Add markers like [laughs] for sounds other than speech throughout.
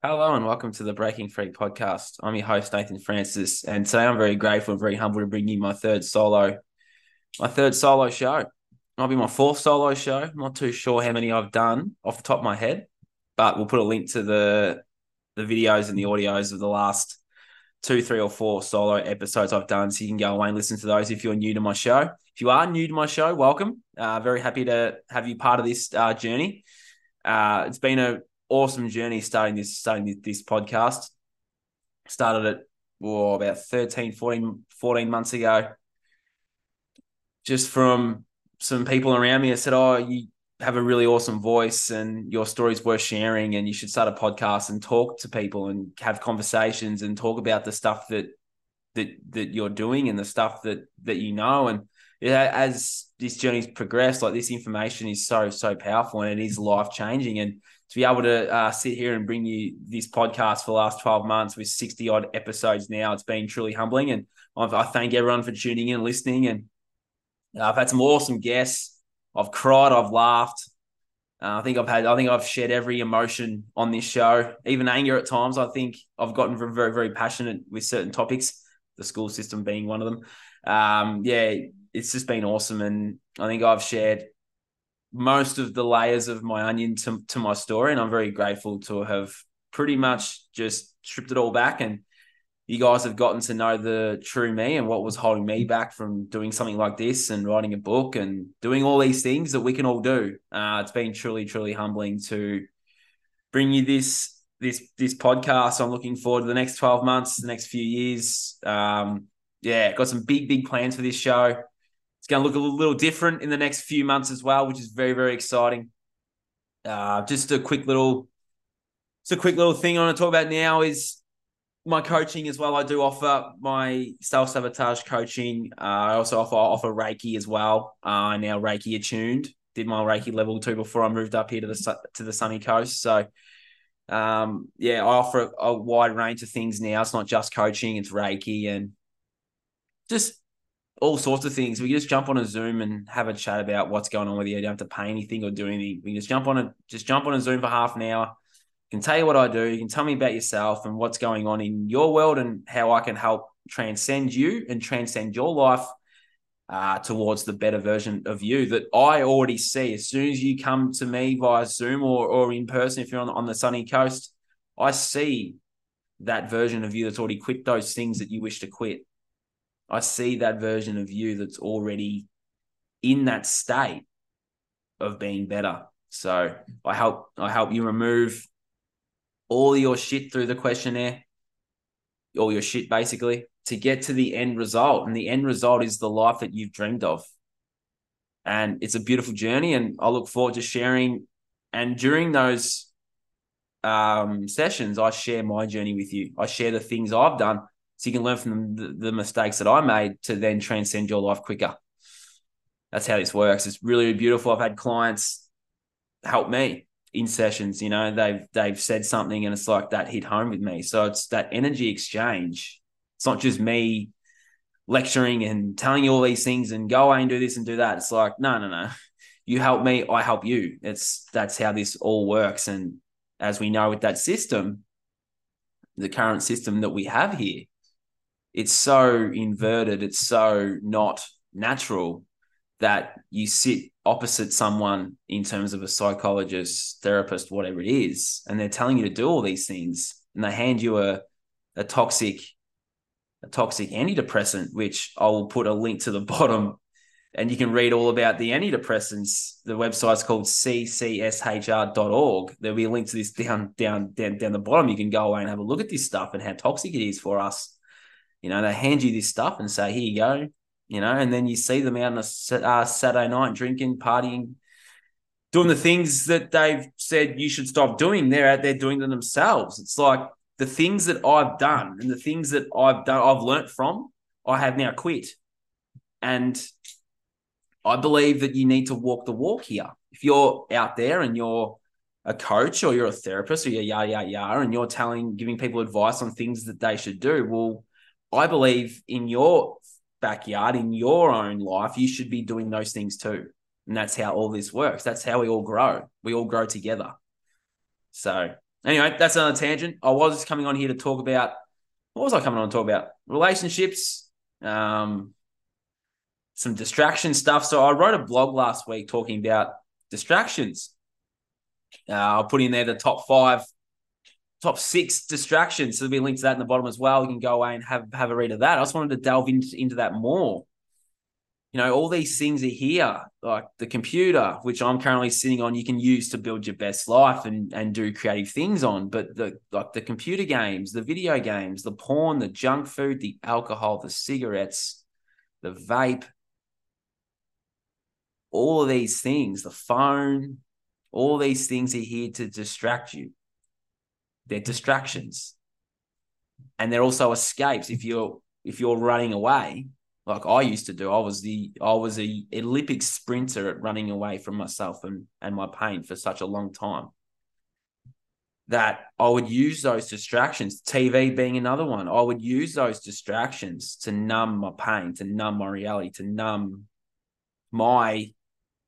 Hello and welcome to the Breaking Free podcast. I'm your host Nathan Francis, and today I'm very grateful and very humble to bring you my third solo, my third solo show. Might be my fourth solo show. I'm not too sure how many I've done off the top of my head, but we'll put a link to the the videos and the audios of the last two, three, or four solo episodes I've done, so you can go away and listen to those if you're new to my show. If you are new to my show, welcome. Uh, very happy to have you part of this uh, journey. Uh, it's been a awesome journey starting this starting this, podcast. Started it oh, about 13, 14, 14 months ago. Just from some people around me, I said, "Oh, you have a really awesome voice, and your story's worth sharing, and you should start a podcast and talk to people and have conversations and talk about the stuff that that that you're doing and the stuff that that you know." And yeah, as this journey's progressed, like this information is so so powerful and it is life changing. And to be able to uh, sit here and bring you this podcast for the last 12 months with 60 odd episodes now, it's been truly humbling. And I've, i thank everyone for tuning in and listening. And uh, I've had some awesome guests. I've cried, I've laughed. Uh, I think I've had, I think I've shared every emotion on this show, even anger at times. I think I've gotten very, very, very passionate with certain topics, the school system being one of them. Um, yeah, it's just been awesome. And I think I've shared most of the layers of my onion to, to my story. And I'm very grateful to have pretty much just stripped it all back. And you guys have gotten to know the true me and what was holding me back from doing something like this and writing a book and doing all these things that we can all do. Uh, it's been truly, truly humbling to bring you this this this podcast. I'm looking forward to the next 12 months, the next few years. Um, yeah, got some big, big plans for this show going to look a little different in the next few months as well, which is very, very exciting. Uh, just a quick little, just a quick little thing I want to talk about now is my coaching as well. I do offer my self sabotage coaching. Uh, I also offer offer Reiki as well. Uh, now Reiki attuned. Did my Reiki level two before I moved up here to the to the sunny coast. So, um, yeah, I offer a, a wide range of things now. It's not just coaching; it's Reiki and just all sorts of things. We can just jump on a Zoom and have a chat about what's going on with you. You don't have to pay anything or do anything. We can just jump on a just jump on a Zoom for half an hour. I can tell you what I do. You can tell me about yourself and what's going on in your world and how I can help transcend you and transcend your life uh, towards the better version of you that I already see. As soon as you come to me via Zoom or, or in person, if you're on, on the sunny coast, I see that version of you that's already quit those things that you wish to quit. I see that version of you that's already in that state of being better. So I help I help you remove all your shit through the questionnaire, all your shit basically, to get to the end result. And the end result is the life that you've dreamed of. And it's a beautiful journey. And I look forward to sharing. And during those um, sessions, I share my journey with you. I share the things I've done so you can learn from the, the mistakes that I made to then transcend your life quicker. That's how this works. It's really beautiful. I've had clients help me in sessions. You know, they've they've said something and it's like that hit home with me. So it's that energy exchange. It's not just me lecturing and telling you all these things and go away and do this and do that. It's like, no, no, no. You help me, I help you. It's that's how this all works. And as we know with that system, the current system that we have here, it's so inverted, it's so not natural that you sit opposite someone in terms of a psychologist, therapist, whatever it is, and they're telling you to do all these things, and they hand you a a toxic a toxic antidepressant, which I'll put a link to the [laughs] bottom, and you can read all about the antidepressants. The website's called cchr.org. There'll be a link to this down down down down the bottom. You can go away and have a look at this stuff and how toxic it is for us you know, they hand you this stuff and say, here you go, you know, and then you see them out on a uh, Saturday night drinking, partying, doing the things that they've said you should stop doing. They're out there doing them themselves. It's like the things that I've done and the things that I've done, I've learnt from, I have now quit. And I believe that you need to walk the walk here. If you're out there and you're a coach or you're a therapist or you're yah, yah, yah, and you're telling, giving people advice on things that they should do, well, I believe in your backyard, in your own life, you should be doing those things too. And that's how all this works. That's how we all grow. We all grow together. So anyway, that's another tangent. I was coming on here to talk about what was I coming on to talk about? Relationships, um, some distraction stuff. So I wrote a blog last week talking about distractions. Uh, I'll put in there the top five, top six distractions. So there'll be a link to that in the bottom as well. You can go away and have have a read of that. I just wanted to delve into, into that more you know, all these things are here, like the computer, which I'm currently sitting on, you can use to build your best life and and do creative things on. But the like the computer games, the video games, the porn, the junk food, the alcohol, the cigarettes, the vape, all these things, the phone, all these things are here to distract you. They're distractions. And they're also escapes. If you're if you're running away, like I used to do. I was the I was a Olympic sprinter at running away from myself and and my pain for such a long time. That I would use those distractions, TV being another one. I would use those distractions to numb my pain, to numb my reality, to numb my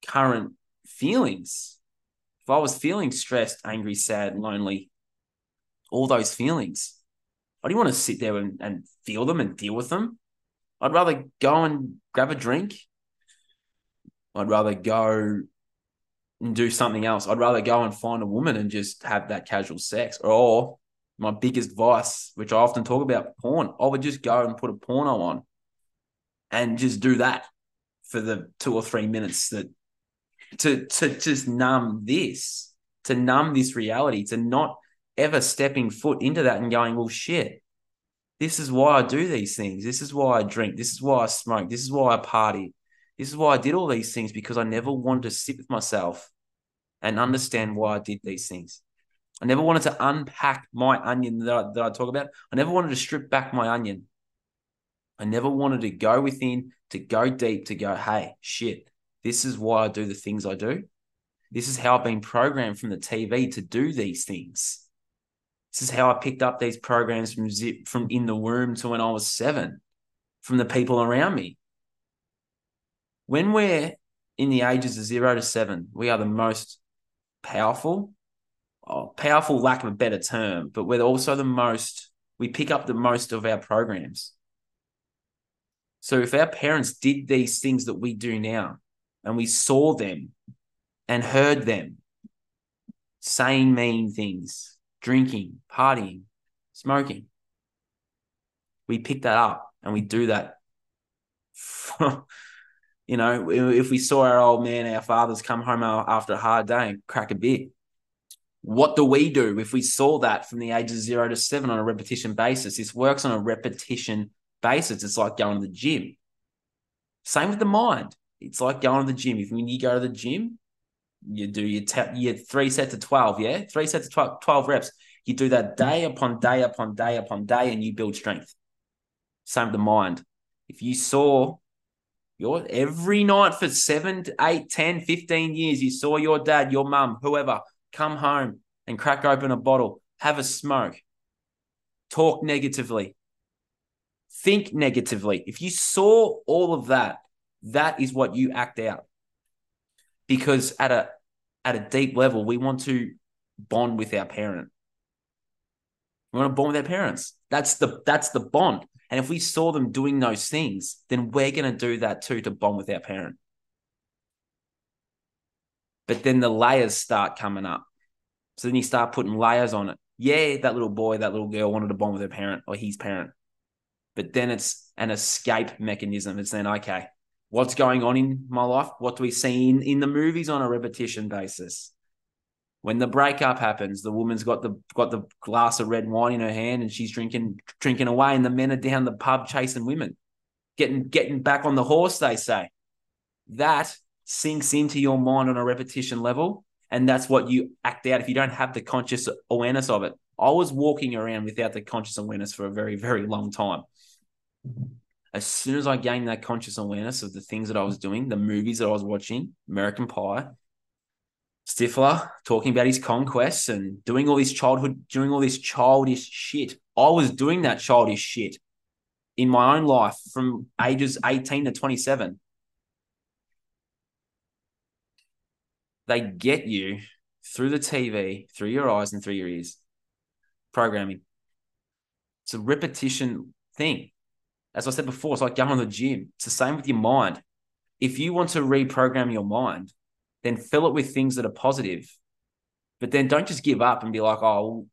current feelings. If I was feeling stressed, angry, sad, lonely, all those feelings, I do not want to sit there and, and feel them and deal with them. I'd rather go and grab a drink. I'd rather go and do something else. I'd rather go and find a woman and just have that casual sex. Or my biggest vice, which I often talk about, porn. I would just go and put a porno on and just do that for the two or three minutes that to to just numb this, to numb this reality, to not ever stepping foot into that and going, well, shit, this is why I do these things. This is why I drink. This is why I smoke. This is why I party. This is why I did all these things because I never wanted to sit with myself and understand why I did these things. I never wanted to unpack my onion that I, that I talk about. I never wanted to strip back my onion. I never wanted to go within, to go deep, to go, hey, shit, this is why I do the things I do. This is how I've been programmed from the TV to do these things. This is how I picked up these programs from zip from in the womb to when I was seven, from the people around me. When we're in the ages of zero to seven, we are the most powerful, oh, powerful lack of a better term, but we're also the most, we pick up the most of our programs. So if our parents did these things that we do now, and we saw them and heard them saying mean things, drinking, partying, smoking. We pick that up and we do that. [laughs] you know, if we saw our old man, our fathers come home after a hard day and crack a beer, what do we do if we saw that from the ages zero to seven on a repetition basis? This works on a repetition basis. It's like going to the gym. Same with the mind. It's like going to the gym. If when you go to the gym, you do your, te- your three sets of 12, yeah? Three sets of 12, 12 reps. You do that mm-hmm. day upon day upon day upon day, and you build strength. Same with the mind. If you saw your every night for seven, eight, 10, 15 years, you saw your dad, your mum, whoever come home and crack open a bottle, have a smoke, talk negatively, think negatively. If you saw all of that, that is what you act out because at a at a deep level, we want to bond with our parent. We want to bond with our parents. That's the that's the bond. And if we saw them doing those things, then we're going to do that too to bond with our parent. But then the layers start coming up. So then you start putting layers on it. Yeah, that little boy, that little girl wanted to bond with her parent or his parent. But then it's an escape mechanism. It's then, okay, what's going on in my life? What do we see in, in the movies on a repetition basis? When the breakup happens, the woman's got the got the glass of red wine in her hand and she's drinking drinking away, and the men are down the pub chasing women, getting getting back on the horse. They say that sinks into your mind on a repetition level, and that's what you act out if you don't have the conscious awareness of it. I was walking around without the conscious awareness for a very very long time as soon as I gained that conscious awareness of the things that I was doing, the movies that I was watching, American Pie, Stifler talking about his conquests and doing all this childhood, doing all this childish shit. I was doing that childish shit in my own life from ages 18 to 27. They get you through the TV, through your eyes and through your ears. Programming. It's a repetition thing. As I said before, it's like going to the gym. It's the same with your mind. If you want to reprogram your mind, then fill it with things that are positive. But then don't just give up and be like, oh,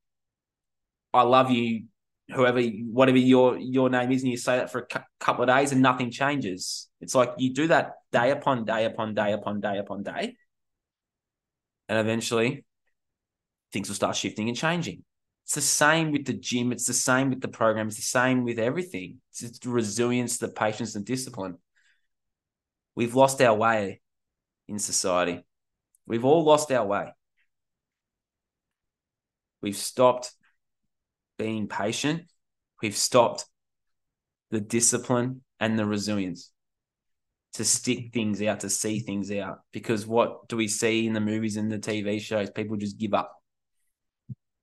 I love you, whoever, whatever your your name is, and you say that for a cu- couple of days and nothing changes. It's like you do that day upon day upon day upon day upon day, and eventually things will start shifting and changing. It's the same with the gym. It's the same with the program. It's the same with everything. It's, it's the resilience, the patience, and discipline. We've lost our way in society. We've all lost our way. We've stopped being patient. We've stopped the discipline and the resilience to stick things out, to see things out. Because what do we see in the movies and the TV shows? People just give up.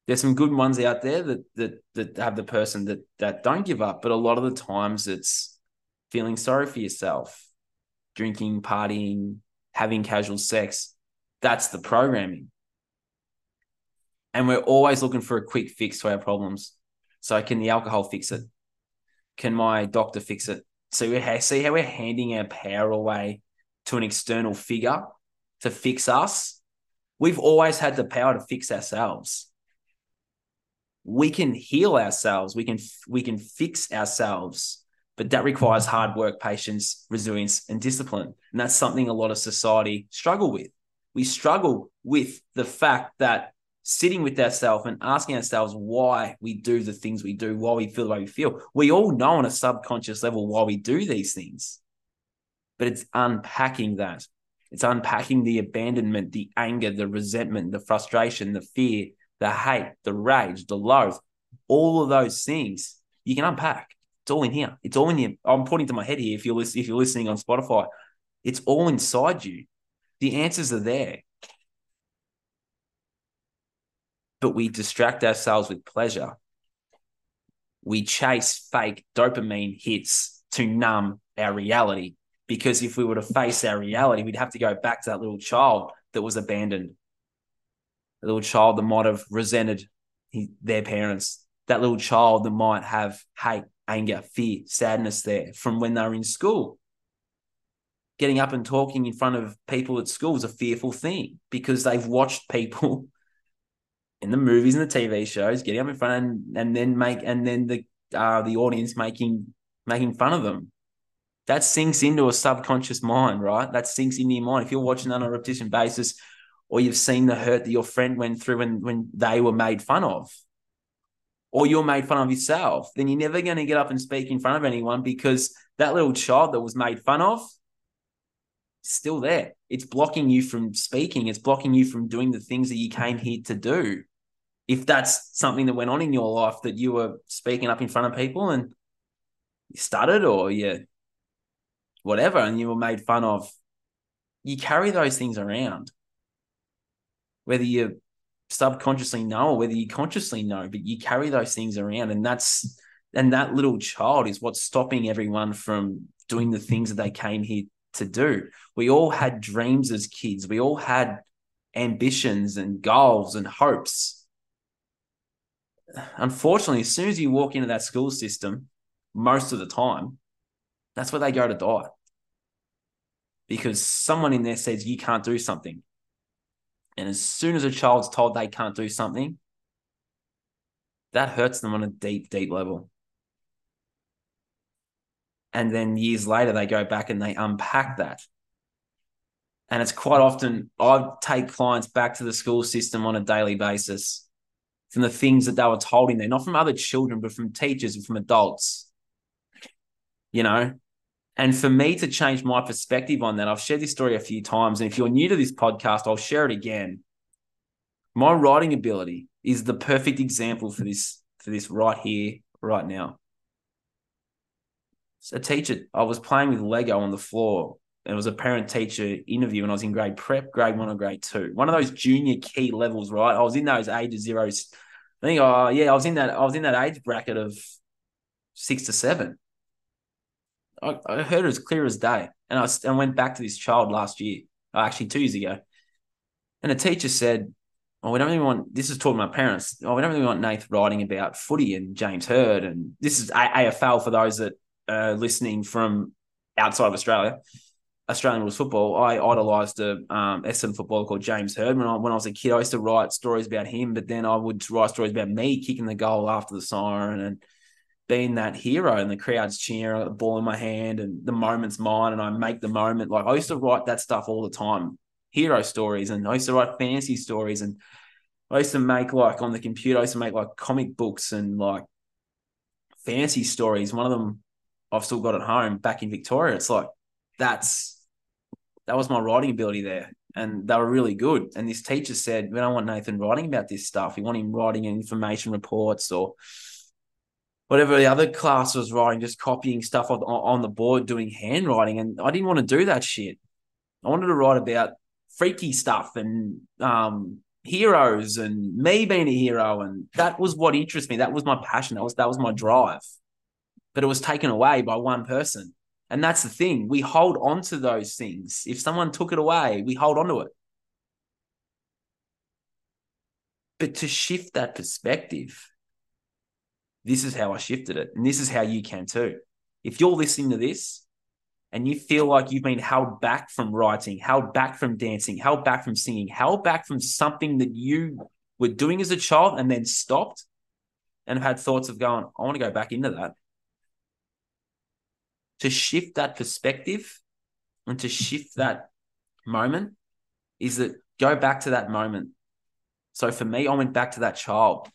There's some good ones out there that that that have the person that that don't give up, but a lot of the times it's feeling sorry for yourself, drinking, partying, having casual sex. That's the programming. And we're always looking for a quick fix to our problems. So, can the alcohol fix it? Can my doctor fix it? So, we see how we're handing our power away to an external figure to fix us. We've always had the power to fix ourselves. We can heal ourselves. We can we can fix ourselves but that requires hard work, patience, resilience, and discipline. And that's something a lot of society struggle with. We struggle with the fact that sitting with ourselves and asking ourselves why we do the things we do, why we feel the way we feel. We all know on a subconscious level why we do these things, but it's unpacking that. It's unpacking the abandonment, the anger, the resentment, the frustration, the fear, the hate, the rage, the loathe, all of those things you can unpack. It's all in here. It's all in here. I'm pointing to my head here. If you're listening, if you're listening on Spotify, it's all inside you. The answers are there. But we distract ourselves with pleasure. We chase fake dopamine hits to numb our reality. Because if we were to face our reality, we'd have to go back to that little child that was abandoned, a little child that might have resented their parents, that little child that might have hate anger, fear, sadness there from when they were in school. Getting up and talking in front of people at school is a fearful thing because they've watched people [laughs] in the movies and the TV shows getting up in front and, and then make and then the uh, the audience making making fun of them. That sinks into a subconscious mind, right? That sinks into your mind. If you're watching that on a repetition basis, or you've seen the hurt that your friend went through when when they were made fun of, or you're made fun of yourself, then you're never going to get up and speak in front of anyone because that little child that was made fun of is still there. It's blocking you from speaking, it's blocking you from doing the things that you came here to do. If that's something that went on in your life that you were speaking up in front of people and you stuttered or you whatever and you were made fun of, you carry those things around. Whether you subconsciously know or whether you consciously know, but you carry those things around. And that's, and that little child is what's stopping everyone from doing the things that they came here to do. We all had dreams as kids, we all had ambitions and goals and hopes. Unfortunately, as soon as you walk into that school system, most of the time, that's where they go to die. Because someone in there says you can't do something. And as soon as a child's told they can't do something, that hurts them on a deep, deep level. And then years later, they go back and they unpack that. And it's quite often, I take clients back to the school system on a daily basis from the things that they were told in there, not from other children, but from teachers and from adults. You know, and for me to change my perspective on that, I've shared this story a few times. And if you're new to this podcast, I'll share it again. My writing ability is the perfect example for this, for this right here, right now. So teacher, I was playing with Lego on the floor. And it was a parent teacher interview when I was in grade prep, grade one or grade two. One of those junior key levels, right? I was in those ages zeros. I think, oh yeah, I was in that, I was in that age bracket of six to seven. I, I heard it as clear as day. And I, I went back to this child last year, uh, actually two years ago. And the teacher said, oh, we don't even want, this is talking to my parents, oh, we don't really want Nath writing about footy and James Hird. And this is AFL for those that are listening from outside of Australia. Australian rules football, I idolised a um, Essendon footballer called James Hird when I when I was a kid. I used to write stories about him, but then I would write stories about me kicking the goal after the siren and being that hero and the crowd's cheering, the ball in my hand, and the moment's mine, and I make the moment. Like I used to write that stuff all the time, hero stories, and I used to write fantasy stories, and I used to make like on the computer, I used to make like comic books and like fantasy stories. One of them I've still got at home back in Victoria. It's like that's that was my writing ability there. And they were really good. And this teacher said, We don't want Nathan writing about this stuff. We want him writing information reports or whatever the other class was writing, just copying stuff on, on the board, doing handwriting. And I didn't want to do that shit. I wanted to write about freaky stuff and um, heroes and me being a hero. And that was what interested me. That was my passion. That was that was my drive. But it was taken away by one person. And that's the thing. We hold on to those things. If someone took it away, we hold on to it. But to shift that perspective, this is how I shifted it. And this is how you can too. If you're listening to this and you feel like you've been held back from writing, held back from dancing, held back from singing, held back from something that you were doing as a child and then stopped and have had thoughts of going, I want to go back into that to shift that perspective and to shift that moment is that go back to that moment. So for me, I went back to that child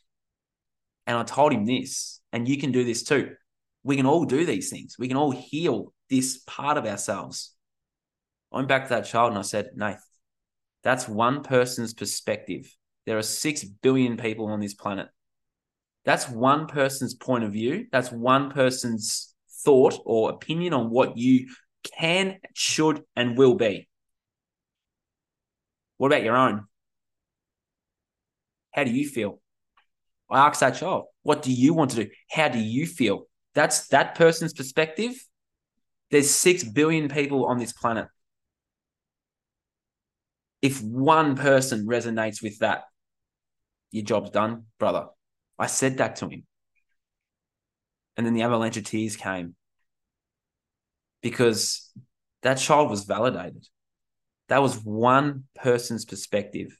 and I told him this, and you can do this too. We can all do these things. We can all heal this part of ourselves. I went back to that child and I said, Nath, that's one person's perspective. There are 6 billion people on this planet. That's one person's point of view. That's one person's thought or opinion on what you can, should, and will be. What about your own? How do you feel? I ask that child, what do you want to do? How do you feel? That's that person's perspective. There's six billion people on this planet. If one person resonates with that, your job's done, brother. I said that to him. And then the avalanche of tears came because that child was validated. That was one person's perspective.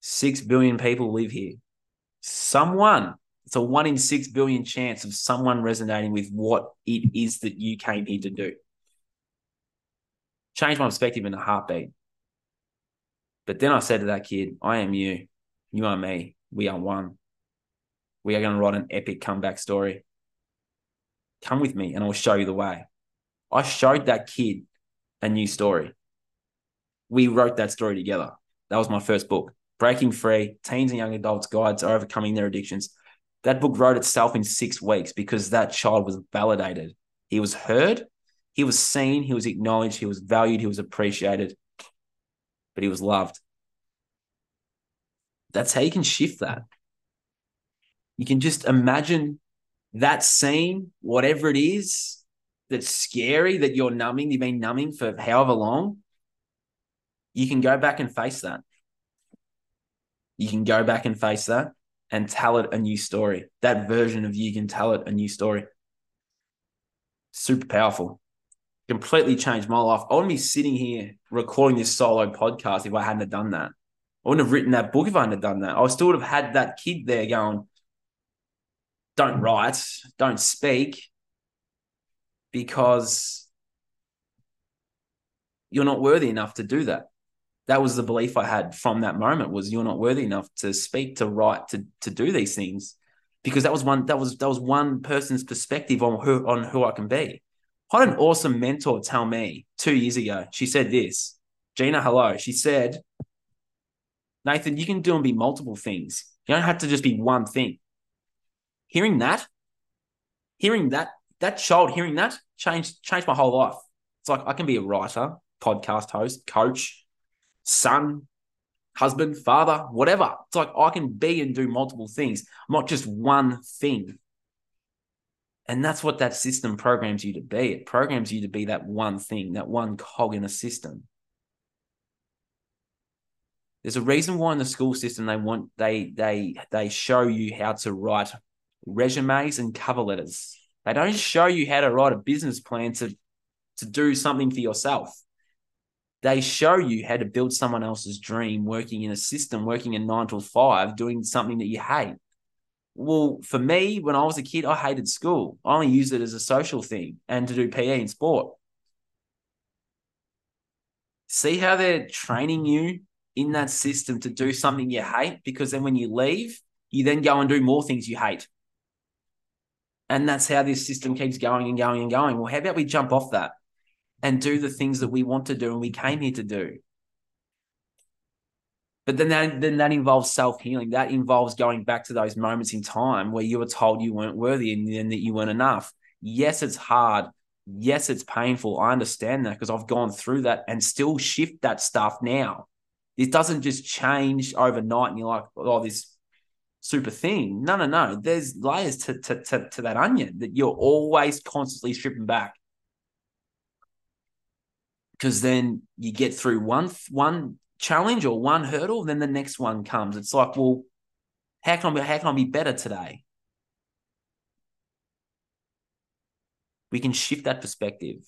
Six billion people live here. Someone, it's a one in six billion chance of someone resonating with what it is that you came here to do. Changed my perspective in a heartbeat. But then I said to that kid, I am you. You are me. We are one we are going to write an epic comeback story. Come with me and I'll show you the way. I showed that kid a new story. We wrote that story together. That was my first book, Breaking Free Teens and Young Adults Guides Are Overcoming Their Addictions. That book wrote itself in six weeks because that child was validated. He was heard, he was seen, he was acknowledged, he was valued, he was appreciated, but he was loved. That's how you can shift that. You can just imagine that scene, whatever it is that's scary that you're numbing, you've been numbing for however long. You can go back and face that. You can go back and face that and tell it a new story. That version of you can tell it a new story. Super powerful. Completely changed my life. I wouldn't be sitting here recording this solo podcast if I hadn't have done that. I wouldn't have written that book if I hadn't have done that. I still would have had that kid there going, don't write, don't speak because you're not worthy enough to do that. That was the belief I had from that moment was you're not worthy enough to speak, to write, to to do these things. Because that was one that was that was one person's perspective on who on who I can be. I had an awesome mentor tell me two years ago. She said this, Gina, hello. She said, Nathan, you can do and be multiple things. You don't have to just be one thing hearing that, hearing that, that child hearing that changed changed my whole life. It's like I can be a writer, podcast host, coach, son, husband, father, whatever. It's like I can be and do multiple things, not just one thing. And that's what that system programs you to be. It programs you to be that one thing, that one cog in a system. There's a reason why in the school system they want they they they show you how to write resumes and cover letters. They don't show you how to write a business plan to to do something for yourself. They show you how to build someone else's dream, working in a system, working in nine to five, doing something that you hate. Well, for me, when I was a kid, I hated school. I only used it as a social thing and to do PE and sport. See how they're training you in that system to do something you hate? Because then when you leave, you then go and do more things you hate. And that's how this system keeps going and going and going. Well, how about we jump off that and do the things that we want to do and we came here to do? But then that then that involves self healing. That involves going back to those moments in time where you were told you weren't worthy and then that you weren't enough. Yes, it's hard. Yes, it's painful. I understand that because I've gone through that and still shift that stuff now. It doesn't just change overnight and you're like, oh, this super thing. No, no, no. There's layers to, to, to, to that onion that you're always constantly stripping back. Because then you get through one one challenge or one hurdle, then the next one comes. It's like, well, how can I be, how can I be better today? We can shift that perspective.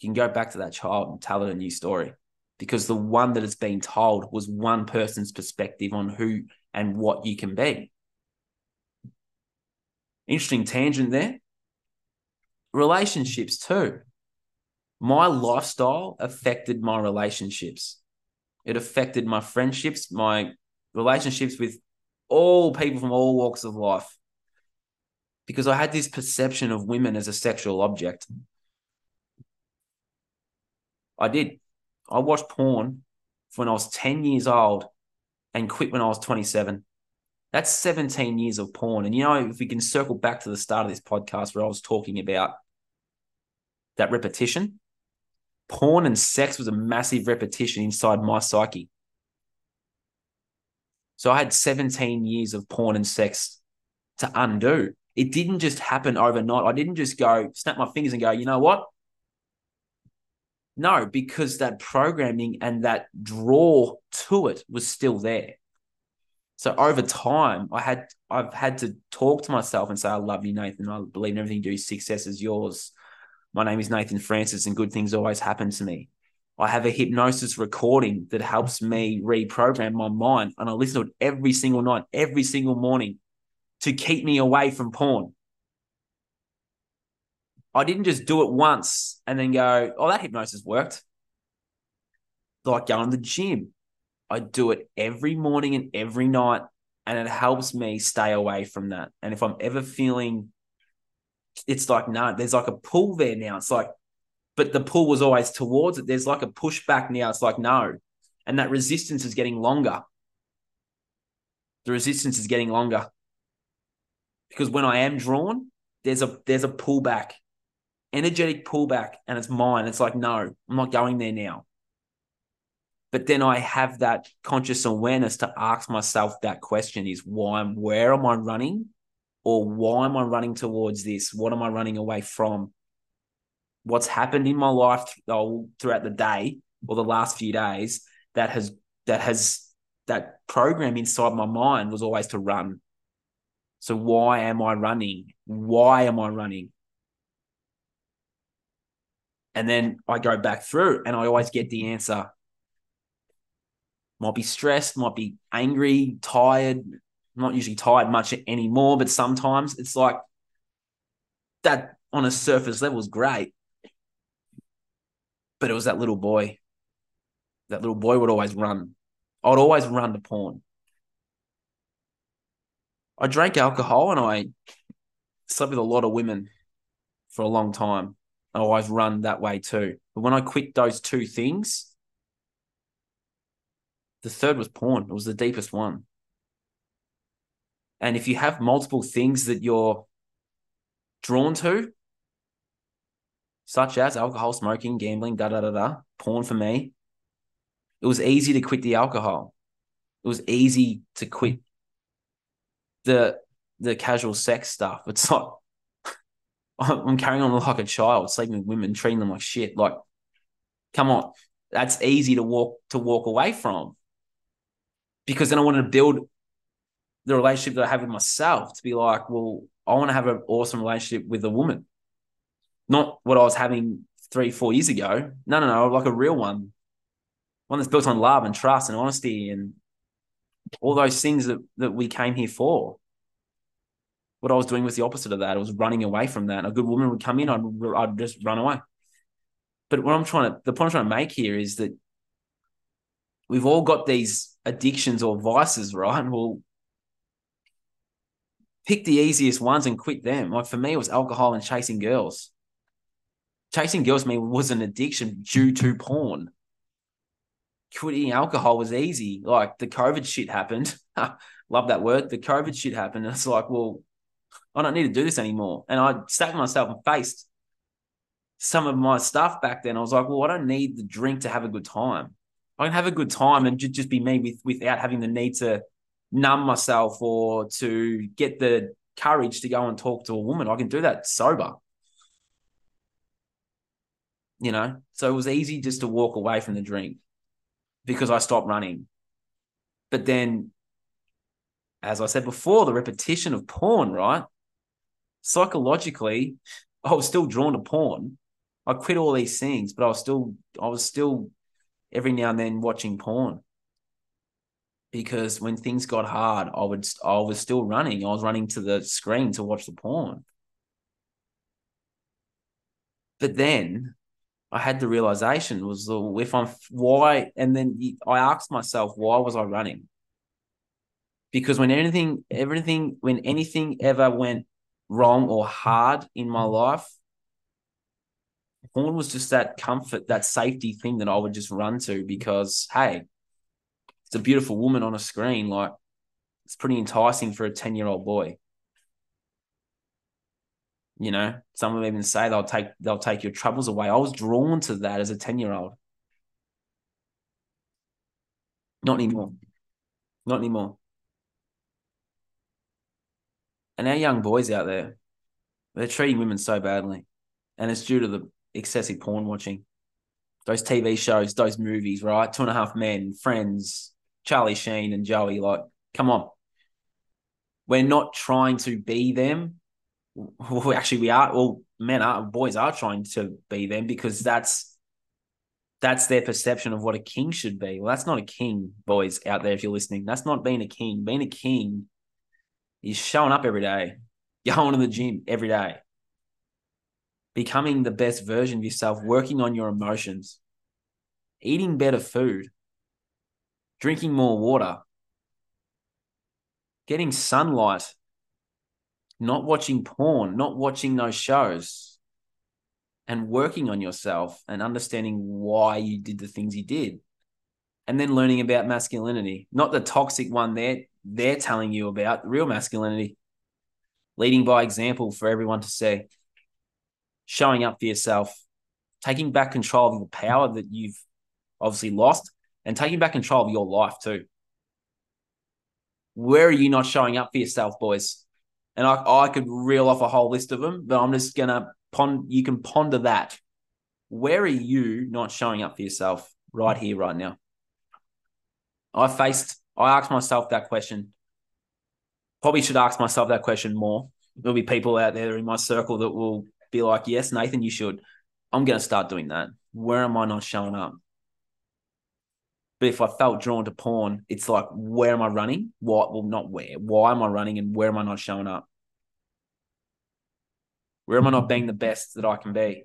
You can go back to that child and tell it a new story because the one that it's been told was one person's perspective on who and what you can be. Interesting tangent there. Relationships, too. My lifestyle affected my relationships. It affected my friendships, my relationships with all people from all walks of life. Because I had this perception of women as a sexual object. I did. I watched porn when I was 10 years old and quit when I was 27. That's 17 years of porn. And you know, if we can circle back to the start of this podcast where I was talking about that repetition, porn and sex was a massive repetition inside my psyche. So I had 17 years of porn and sex to undo. It didn't just happen overnight. I didn't just go snap my fingers and go, you know what? No, because that programming and that draw to it was still there. So over time, I had I've had to talk to myself and say, I love you, Nathan. I believe in everything you do. Success is yours. My name is Nathan Francis, and good things always happen to me. I have a hypnosis recording that helps me reprogram my mind, and I listen to it every single night, every single morning to keep me away from porn. I didn't just do it once and then go, oh, that hypnosis worked. Like going to the gym. I do it every morning and every night, and it helps me stay away from that. And if I'm ever feeling, it's like, no, there's like a pull there now. It's like, but the pull was always towards it. There's like a pushback now. It's like, no. And that resistance is getting longer. The resistance is getting longer. Because when I am drawn, there's a there's a pullback energetic pullback and it's mine. It's like, no, I'm not going there now. But then I have that conscious awareness to ask myself that question is why, where am I running? Or why am I running towards this? What am I running away from? What's happened in my life throughout the day or the last few days that has, that has, that program inside my mind was always to run. So why am I running? Why am I running? And then I go back through and I always get the answer. Might be stressed, might be angry, tired. I'm not usually tired much anymore, but sometimes it's like that on a surface level is great. But it was that little boy. That little boy would always run. I would always run to porn. I drank alcohol and I slept with a lot of women for a long time. I always run that way too. But when I quit those two things, the third was porn. It was the deepest one. And if you have multiple things that you're drawn to, such as alcohol, smoking, gambling, da da da da, porn for me, it was easy to quit the alcohol. It was easy to quit the the casual sex stuff. [laughs] It's not. I'm carrying on like a child, sleeping with women, treating them like shit. Like, come on, that's easy to walk to walk away from. because then I wanted to build the relationship that I have with myself to be like, well, I want to have an awesome relationship with a woman, not what I was having three, four years ago. No, no, no, like a real one, one that's built on love and trust and honesty and all those things that, that we came here for. What I was doing was the opposite of that. I was running away from that. A good woman would come in, I'd, I'd just run away. But what I'm trying to, the point I'm trying to make here is that we've all got these addictions or vices, right? Well, pick the easiest ones and quit them. Like for me, it was alcohol and chasing girls. Chasing girls me was an addiction due to porn. Quitting alcohol was easy. Like the COVID shit happened. [laughs] Love that word. The COVID shit happened. And [laughs] it's like, well, I don't need to do this anymore. And I sat myself and faced some of my stuff back then. I was like, well, I don't need the drink to have a good time. I can have a good time and just be me with, without having the need to numb myself or to get the courage to go and talk to a woman. I can do that sober. You know, so it was easy just to walk away from the drink because I stopped running. But then, as I said before, the repetition of porn, right? Psychologically, I was still drawn to porn. I quit all these things, but I was still, I was still every now and then watching porn because when things got hard, I would I was still running. I was running to the screen to watch the porn. But then I had the realization was if I'm why, and then I asked myself why was I running? Because when anything, everything, when anything ever went wrong or hard in my life, porn was just that comfort, that safety thing that I would just run to because hey, it's a beautiful woman on a screen. Like it's pretty enticing for a 10 year old boy. You know, some of them even say they'll take they'll take your troubles away. I was drawn to that as a 10 year old. Not anymore. Not anymore. And our young boys out there, they're treating women so badly. And it's due to the excessive porn watching. Those TV shows, those movies, right? Two and a half men, friends, Charlie Sheen and Joey. Like, come on. We're not trying to be them. [laughs] Well, actually, we are. Well, men are, boys are trying to be them because that's that's their perception of what a king should be. Well, that's not a king, boys out there. If you're listening, that's not being a king. Being a king is showing up every day, [laughs] going to the gym every day, becoming the best version of yourself, working on your emotions, eating better food, drinking more water, getting sunlight, not watching porn, not watching those shows, and working on yourself and understanding why you did the things you did. And then learning about masculinity, not the toxic one they're, they're telling you about, real masculinity, leading by example for everyone to see, showing up for yourself, taking back control of the power that you've obviously lost and taking back control of your life too. Where are you not showing up for yourself, boys? And I, I could reel off a whole list of them, but I'm just gonna pond. You can ponder that. Where are you not showing up for yourself right here, right now? I faced. I asked myself that question. Probably should ask myself that question more. There'll be people out there in my circle that will be like, "Yes, Nathan, you should." I'm going to start doing that. Where am I not showing up? But if I felt drawn to porn, it's like, where am I running? What? Well, not where. Why am I running, and where am I not showing up? Where am I not being the best that I can be?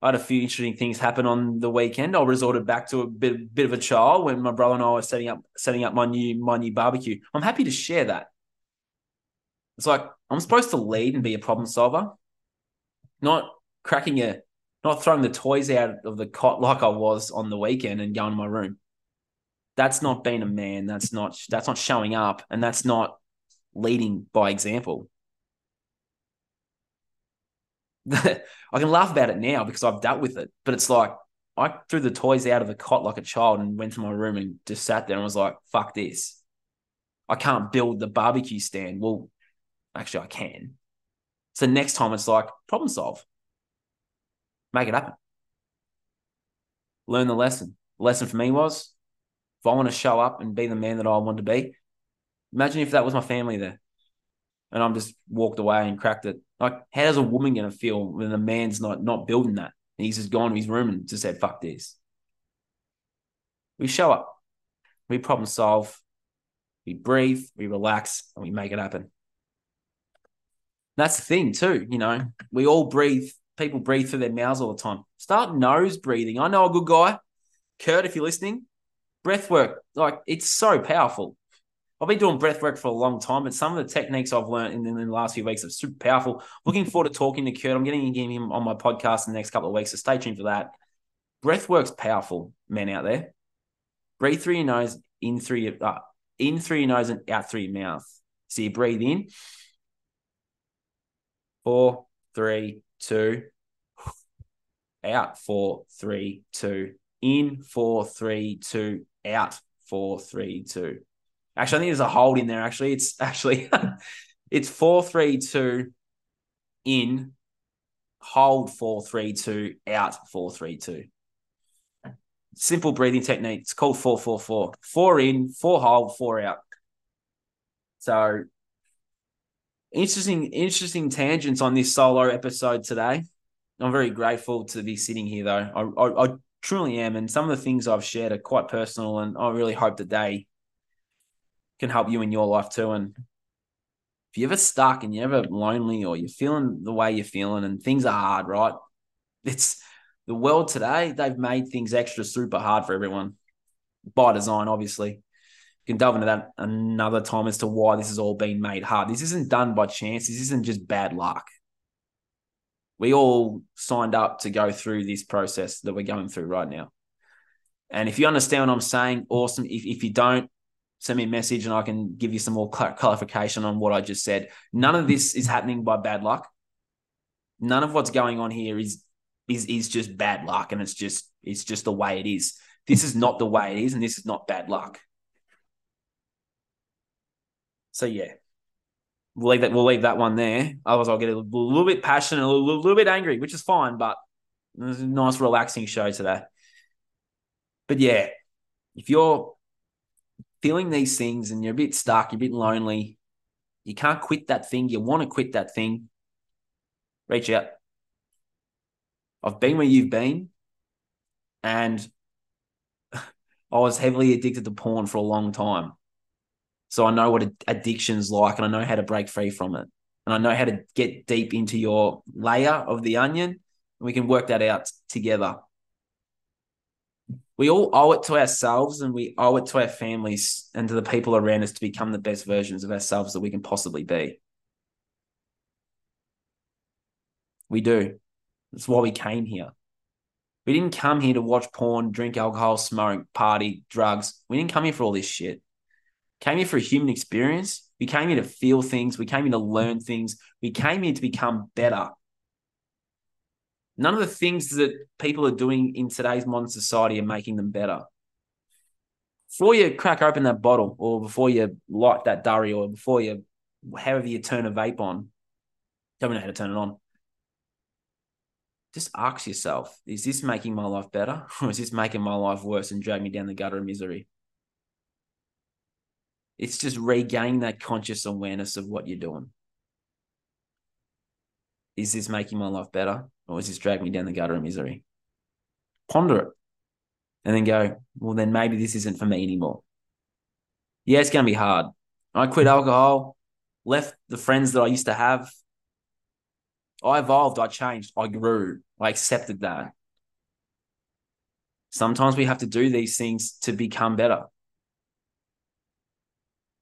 I had a few interesting things happen on the weekend. I resorted back to a bit, bit of a child when my brother and I were setting up setting up my new my new barbecue. I'm happy to share that. It's like I'm supposed to lead and be a problem solver, not cracking a not throwing the toys out of the cot like I was on the weekend and going to my room. That's not being a man. That's not that's not showing up, and that's not leading by example. [laughs] I can laugh about it now because I've dealt with it, but it's like I threw the toys out of the cot like a child and went to my room and just sat there and was like, "Fuck this." I can't build the barbecue stand. Well, actually, I can. So next time it's like problem solve make it happen. Learn the lesson. The lesson for me was if I want to show up and be the man that I want to be, imagine if that was my family there and I'm just walked away and cracked it. Like, how's a woman to feel when the man's not not building that? And he's just gone to his room and just said, fuck this. We show up, we problem solve, we breathe, we relax, and we make it happen. That's the thing, too. You know, we all breathe, people breathe through their mouths all the time. Start nose breathing. I know a good guy, Kurt, if you're listening. Breath work, like, it's so powerful. I've been doing breath work for a long time, but some of the techniques I've learned in, in the last few weeks are super powerful. Looking forward to talking to Kurt. I'm getting, him on my podcast in the next couple of weeks, so stay tuned for that. Breath work's powerful, men out there. Breathe through your nose, in through your uh, in through your nose and out through your mouth. So you breathe in. Four, three, two. Out. Four, three, two. In. Four, three, two. Out. Four, three, two. Actually, I think there's a hold in there. Actually, it's [laughs] actually it's four three two in, hold four three two, out four three two. Simple breathing technique. It's called four four four. Four in, four hold, four out. So interesting, interesting tangents on this solo episode today. I'm very grateful to be sitting here though. I, I, I truly am, and some of the things I've shared are quite personal, and I really hope that they can help you in your life too. And if you're ever stuck and you're ever lonely or you're feeling the way you're feeling and things are hard, right? It's the world today, they've made things extra super hard for everyone by design, obviously. Can delve into that another time as to why this has all been made hard. This isn't done by chance. This isn't just bad luck. We all signed up to go through this process that we're going through right now. And if you understand what I'm saying, awesome. If, if you don't, send me a message and I can give you some more clarification on what I just said. None of this is happening by bad luck. None of what's going on here is is is just bad luck and it's just it's just the way it is. This is not the way it is and this is not bad luck. So yeah. We'll leave that we'll leave that one there. Otherwise I'll get a little, bit passionate, a little, little bit angry, which is fine, but it's a nice relaxing show today. But yeah, if you're feeling these things and you're a bit stuck, you're a bit lonely, you can't quit that thing, you want to quit that thing, reach out. I've been where you've been, and [laughs] I was heavily addicted to porn for a long time. So I know what addiction's like and I know how to break free from it. And I know how to get deep into your layer of the onion and we can work that out together we all owe it to ourselves and we owe it to our families and to the people around us to become the best versions of ourselves that we can possibly be. We do. That's why we came here. We didn't come here to watch porn, drink alcohol, smoke, party, drugs. We didn't come here for all this shit. Came here for a human experience. We came here to feel things. We came here to learn things. We came here to become better. None of the things that people are doing in today's modern society are making them better. Before you crack open that bottle, or before you light that durry, or before you, however you turn a vape on, don't know how to turn it on. Just ask yourself: Is this making my life better, [laughs] or is this making my life worse and drag me down the gutter of misery? It's just regaining that conscious awareness of what you're doing. Is this making my life better? or is this dragging me down the gutter of misery? Ponder it and then go, well, then maybe this isn't for me anymore. Yeah, it's going to be hard. I quit mm. alcohol, left the friends that I used to have. I evolved, I changed, I grew, I accepted that. Sometimes we have to do these things to become better.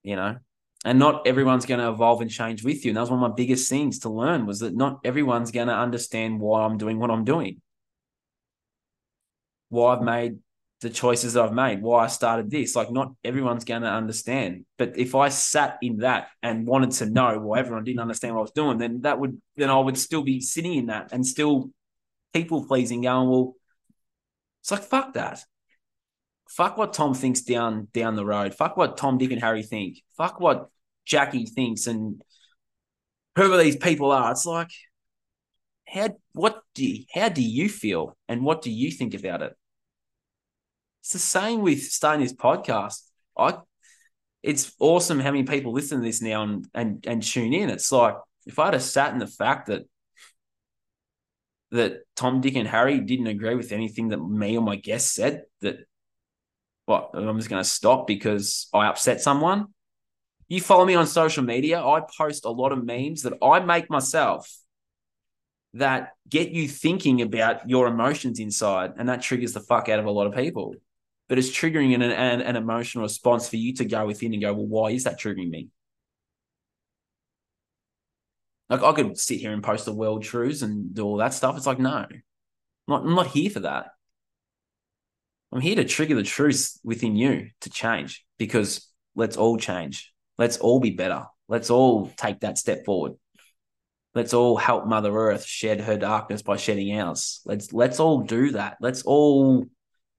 You know, and not everyone's going to evolve and change with you. And that was one of my biggest things to learn was that not everyone's going to understand why I'm doing what I'm doing, why I've made the choices that I've made, why I started this. Like, not everyone's going to understand. But if I sat in that and wanted to know why everyone didn't understand what I was doing, then that would, then I would still be sitting in that and still people pleasing, going, well, it's like, fuck that. Fuck what Tom thinks down down the road. Fuck what Tom, Dick, and Harry think. Fuck what Jackie thinks and whoever these people are. It's like, how what do you, how do you feel and what do you think about it? It's the same with starting this podcast. I it's awesome how many people listen to this now and and, and tune in. It's like if I'd have sat in the fact that that Tom, Dick, and Harry didn't agree with anything that me or my guests said, that what I'm just going to stop because I upset someone. You follow me on social media. I post a lot of memes that I make myself that get you thinking about your emotions inside, and that triggers the fuck out of a lot of people. But it's triggering an, an, an emotional response for you to go within and go, well, why is that triggering me? Like I could sit here and post the world truths and do all that stuff. It's like, no, I'm not, I'm not here for that. I'm here to trigger the truth within you to change because let's all change. Let's all be better. Let's all take that step forward. Let's all help Mother Earth shed her darkness by shedding ours. Let's let's all do that. Let's all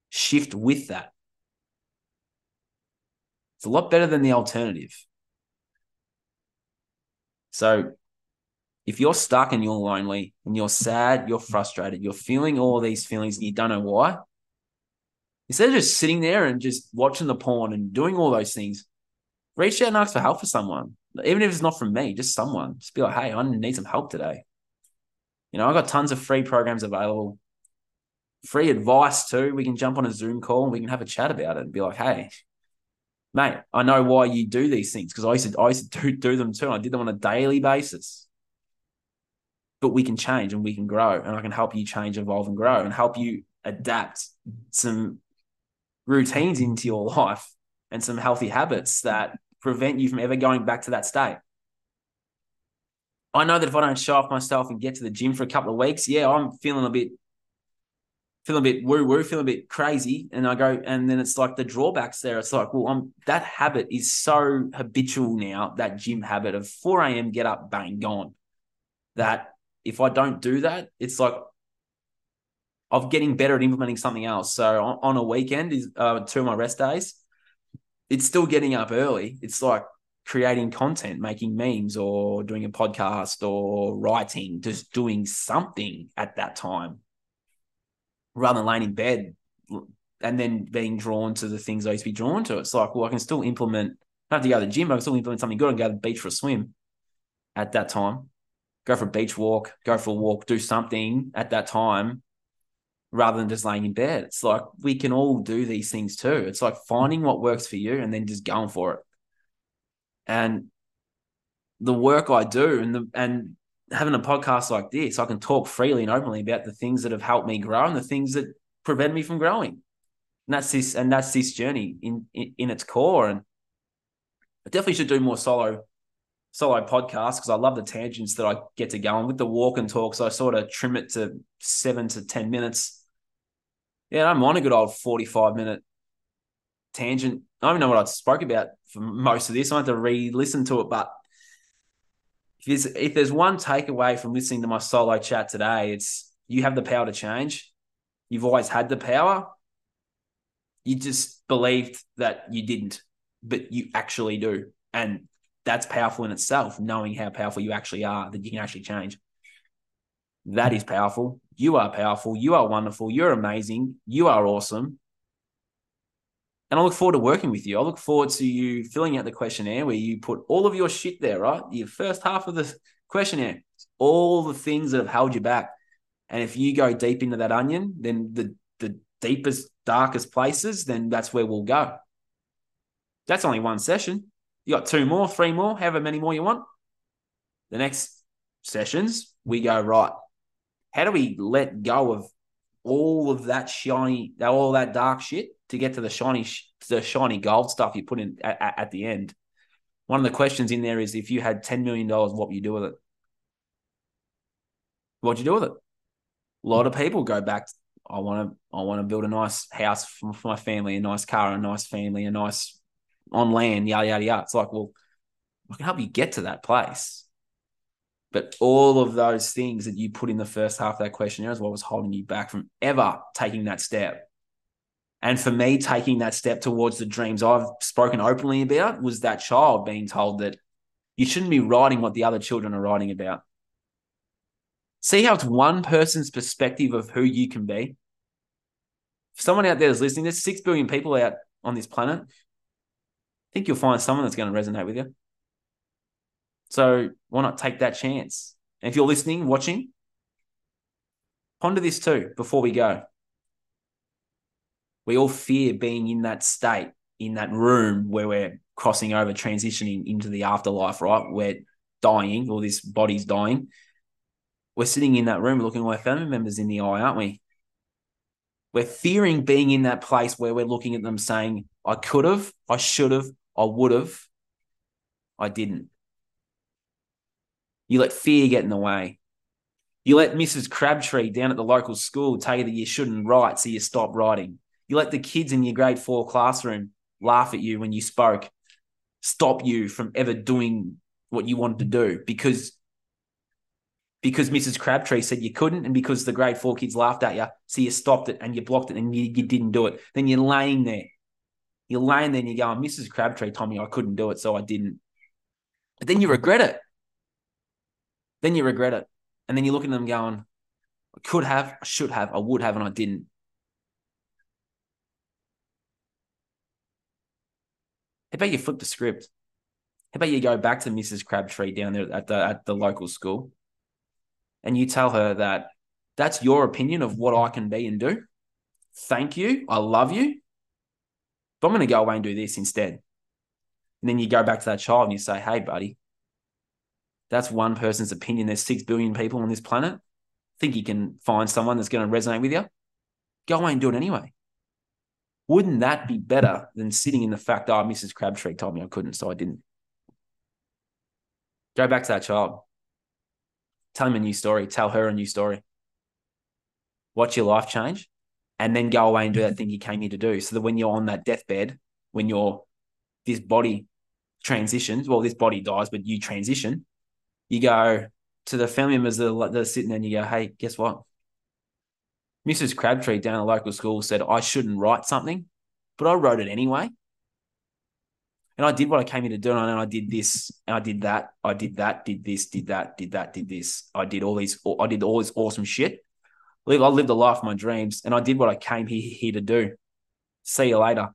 shift with that. It's a lot better than the alternative. So if you're stuck and you're lonely and you're sad, you're frustrated, you're feeling all these feelings and you don't know why, instead of just sitting there and just watching the porn and doing all those things, reach out and ask for help for someone even if it's not from me, just someone, just be like, hey, I need some help today. You know, I've got tons of free programs available, free advice too. We can jump on a Zoom call and we can have a chat about it and be like, hey, mate, I know why you do these things because I used to I used to do, do them too. I did them on a daily basis. But we can change and we can grow, and I can help you change, evolve, and grow, and help you adapt some routines into your life and some healthy habits that prevent you from ever going back to that state. I know that if I don't show off myself and get to the gym for a couple of weeks, yeah, I'm feeling a bit feeling a bit woo woo, feeling a bit crazy. And I go, and then it's like the drawbacks there. It's like, well, I'm that habit is so habitual now, that gym habit of 4 a.m. get up, bang, gone. That if I don't do that, it's like of getting better at implementing something else. So on, on a weekend is uh, two of my rest days it's still getting up early. It's like creating content, making memes or doing a podcast or writing, just doing something at that time rather than laying in bed and then being drawn to the things I used to be drawn to. It's like, well, I can still implement, I have to go to the gym, I can still implement something good and go to the beach for a swim at that time. Go for a beach walk, go for a walk, do something at that time rather than just laying in bed. It's like we can all do these things too. It's like finding what works for you and then just going for it. And the work I do and the and having a podcast like this, I can talk freely and openly about the things that have helped me grow and the things that prevent me from growing. And that's this and that's this journey in in, in its core. And I definitely should do more solo solo podcast because I love the tangents that I get to go on with the walk and talks. I sort of trim it to seven to ten minutes yeah, I'm on a good old 45 minute tangent. I don't even know what I spoke about for most of this. I have to re listen to it. But if there's, if there's one takeaway from listening to my solo chat today, it's you have the power to change. You've always had the power. You just believed that you didn't, but you actually do. And that's powerful in itself, knowing how powerful you actually are, that you can actually change. That is powerful. You are powerful. You are wonderful. You're amazing. You are awesome. And I look forward to working with you. I look forward to you filling out the questionnaire where you put all of your shit there, right? Your first half of the questionnaire, all the things that have held you back. And if you go deep into that onion, then the, the deepest, darkest places, then that's where we'll go. That's only one session. You got two more, three more, however many more you want. The next sessions, we go, right, how do we let go of all of that shiny, all that dark shit to get to the shiny, the shiny gold stuff you put in at, at the end? One of the questions in there is if you had $10 million, what would you do with it? What'd you do with it? A lot of people go back. I want to. I want to build a nice house for my family, a nice car, a nice family, a nice on land, yada yada yada. It's like, well, I can help you get to that place. But all of those things that you put in the first half of that questionnaire is what was holding you back from ever taking that step. And for me, taking that step towards the dreams I've spoken openly about was that child being told that you shouldn't be writing what the other children are writing about. See how it's one person's perspective of who you can be For someone out there that's listening, there's six billion people out on this planet. Think you'll find someone that's going to resonate with you. So why not take that chance? And if you're listening, watching, ponder this too before we go. We all fear being in that state, in that room where we're crossing over, transitioning into the afterlife, right? We're dying, or this body's dying. We're sitting in that room looking our family members in the eye, aren't we? We're fearing being in that place where we're looking at them saying, I could have, I should have, I would have, I didn't. You let fear get in the way. You let Mrs. Crabtree down at the local school tell you that you shouldn't write, so you stop writing. You let the kids in your grade four classroom laugh at you when you spoke, stop you from ever doing what you wanted to do because because Mrs. Crabtree said you couldn't, and because the grade four kids laughed at you, so you stopped it and you blocked it and you, you didn't do it. Then you're laying there. You're laying there and you're going, oh, Mrs. Crabtree told me I couldn't do it, so I didn't. But then you regret it. Then you regret it. And then you look at them going, I could have, I should have, I would have, and I didn't. How about you flip the script? How about you go back to Mrs. Crabtree down there at the at the local school and you tell her that that's your opinion of what I can be and do. Thank you. I love you. But I'm going to go away and do this instead. And then you go back to that child and you say, hey, buddy, that's one person's opinion. There's six billion people on this planet. Think you can find someone that's going to resonate with you? Go away and do it anyway. Wouldn't that be better than sitting in the fact, oh, Mrs. Crabtree told me I couldn't, so I didn't? Go back to that child. Tell him a new story. Tell her a new story. Watch your life change and then go away and do that mm-hmm. thing you came here to do. So that when you're on that deathbed, when you're this body transitions, well, this body dies, but you transition, you go to the family members that are, that are sitting there and you go, hey, guess what? Mrs. Crabtree down at the local school said I shouldn't write something, but I wrote it anyway. And I did what I came here to do, and I did this, and I did that, I did that, did this, did that, did that, did this. I did all these, I did all this awesome shit. I lived the life of my dreams, and I did what I came here, here to do. See you later.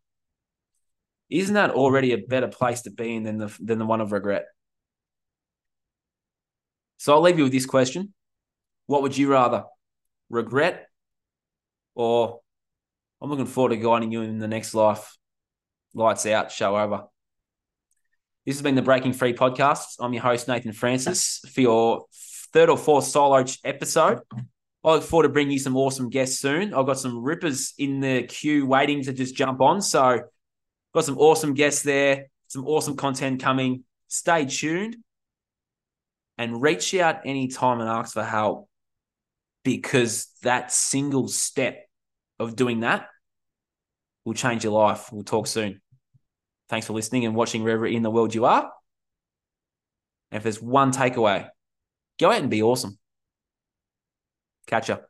Isn't that already a better place to be in than the than the one of regret? So I'll leave you with this question: What would you rather, regret, or I'm looking forward to guiding you in the next life? Lights out, show over. This has been the Breaking Free podcast. I'm your host, Nathan Francis, for your third or fourth solo episode. I look forward to bringing you some awesome guests soon. I've got some rippers in the queue waiting to just jump on. So, got some awesome guests there, some awesome content coming. Stay tuned and reach out anytime and ask for help because that single step of doing that will change your life. We'll talk soon. Thanks for listening and watching wherever in the world you are. And if there's one takeaway, go out and be awesome. Catch up.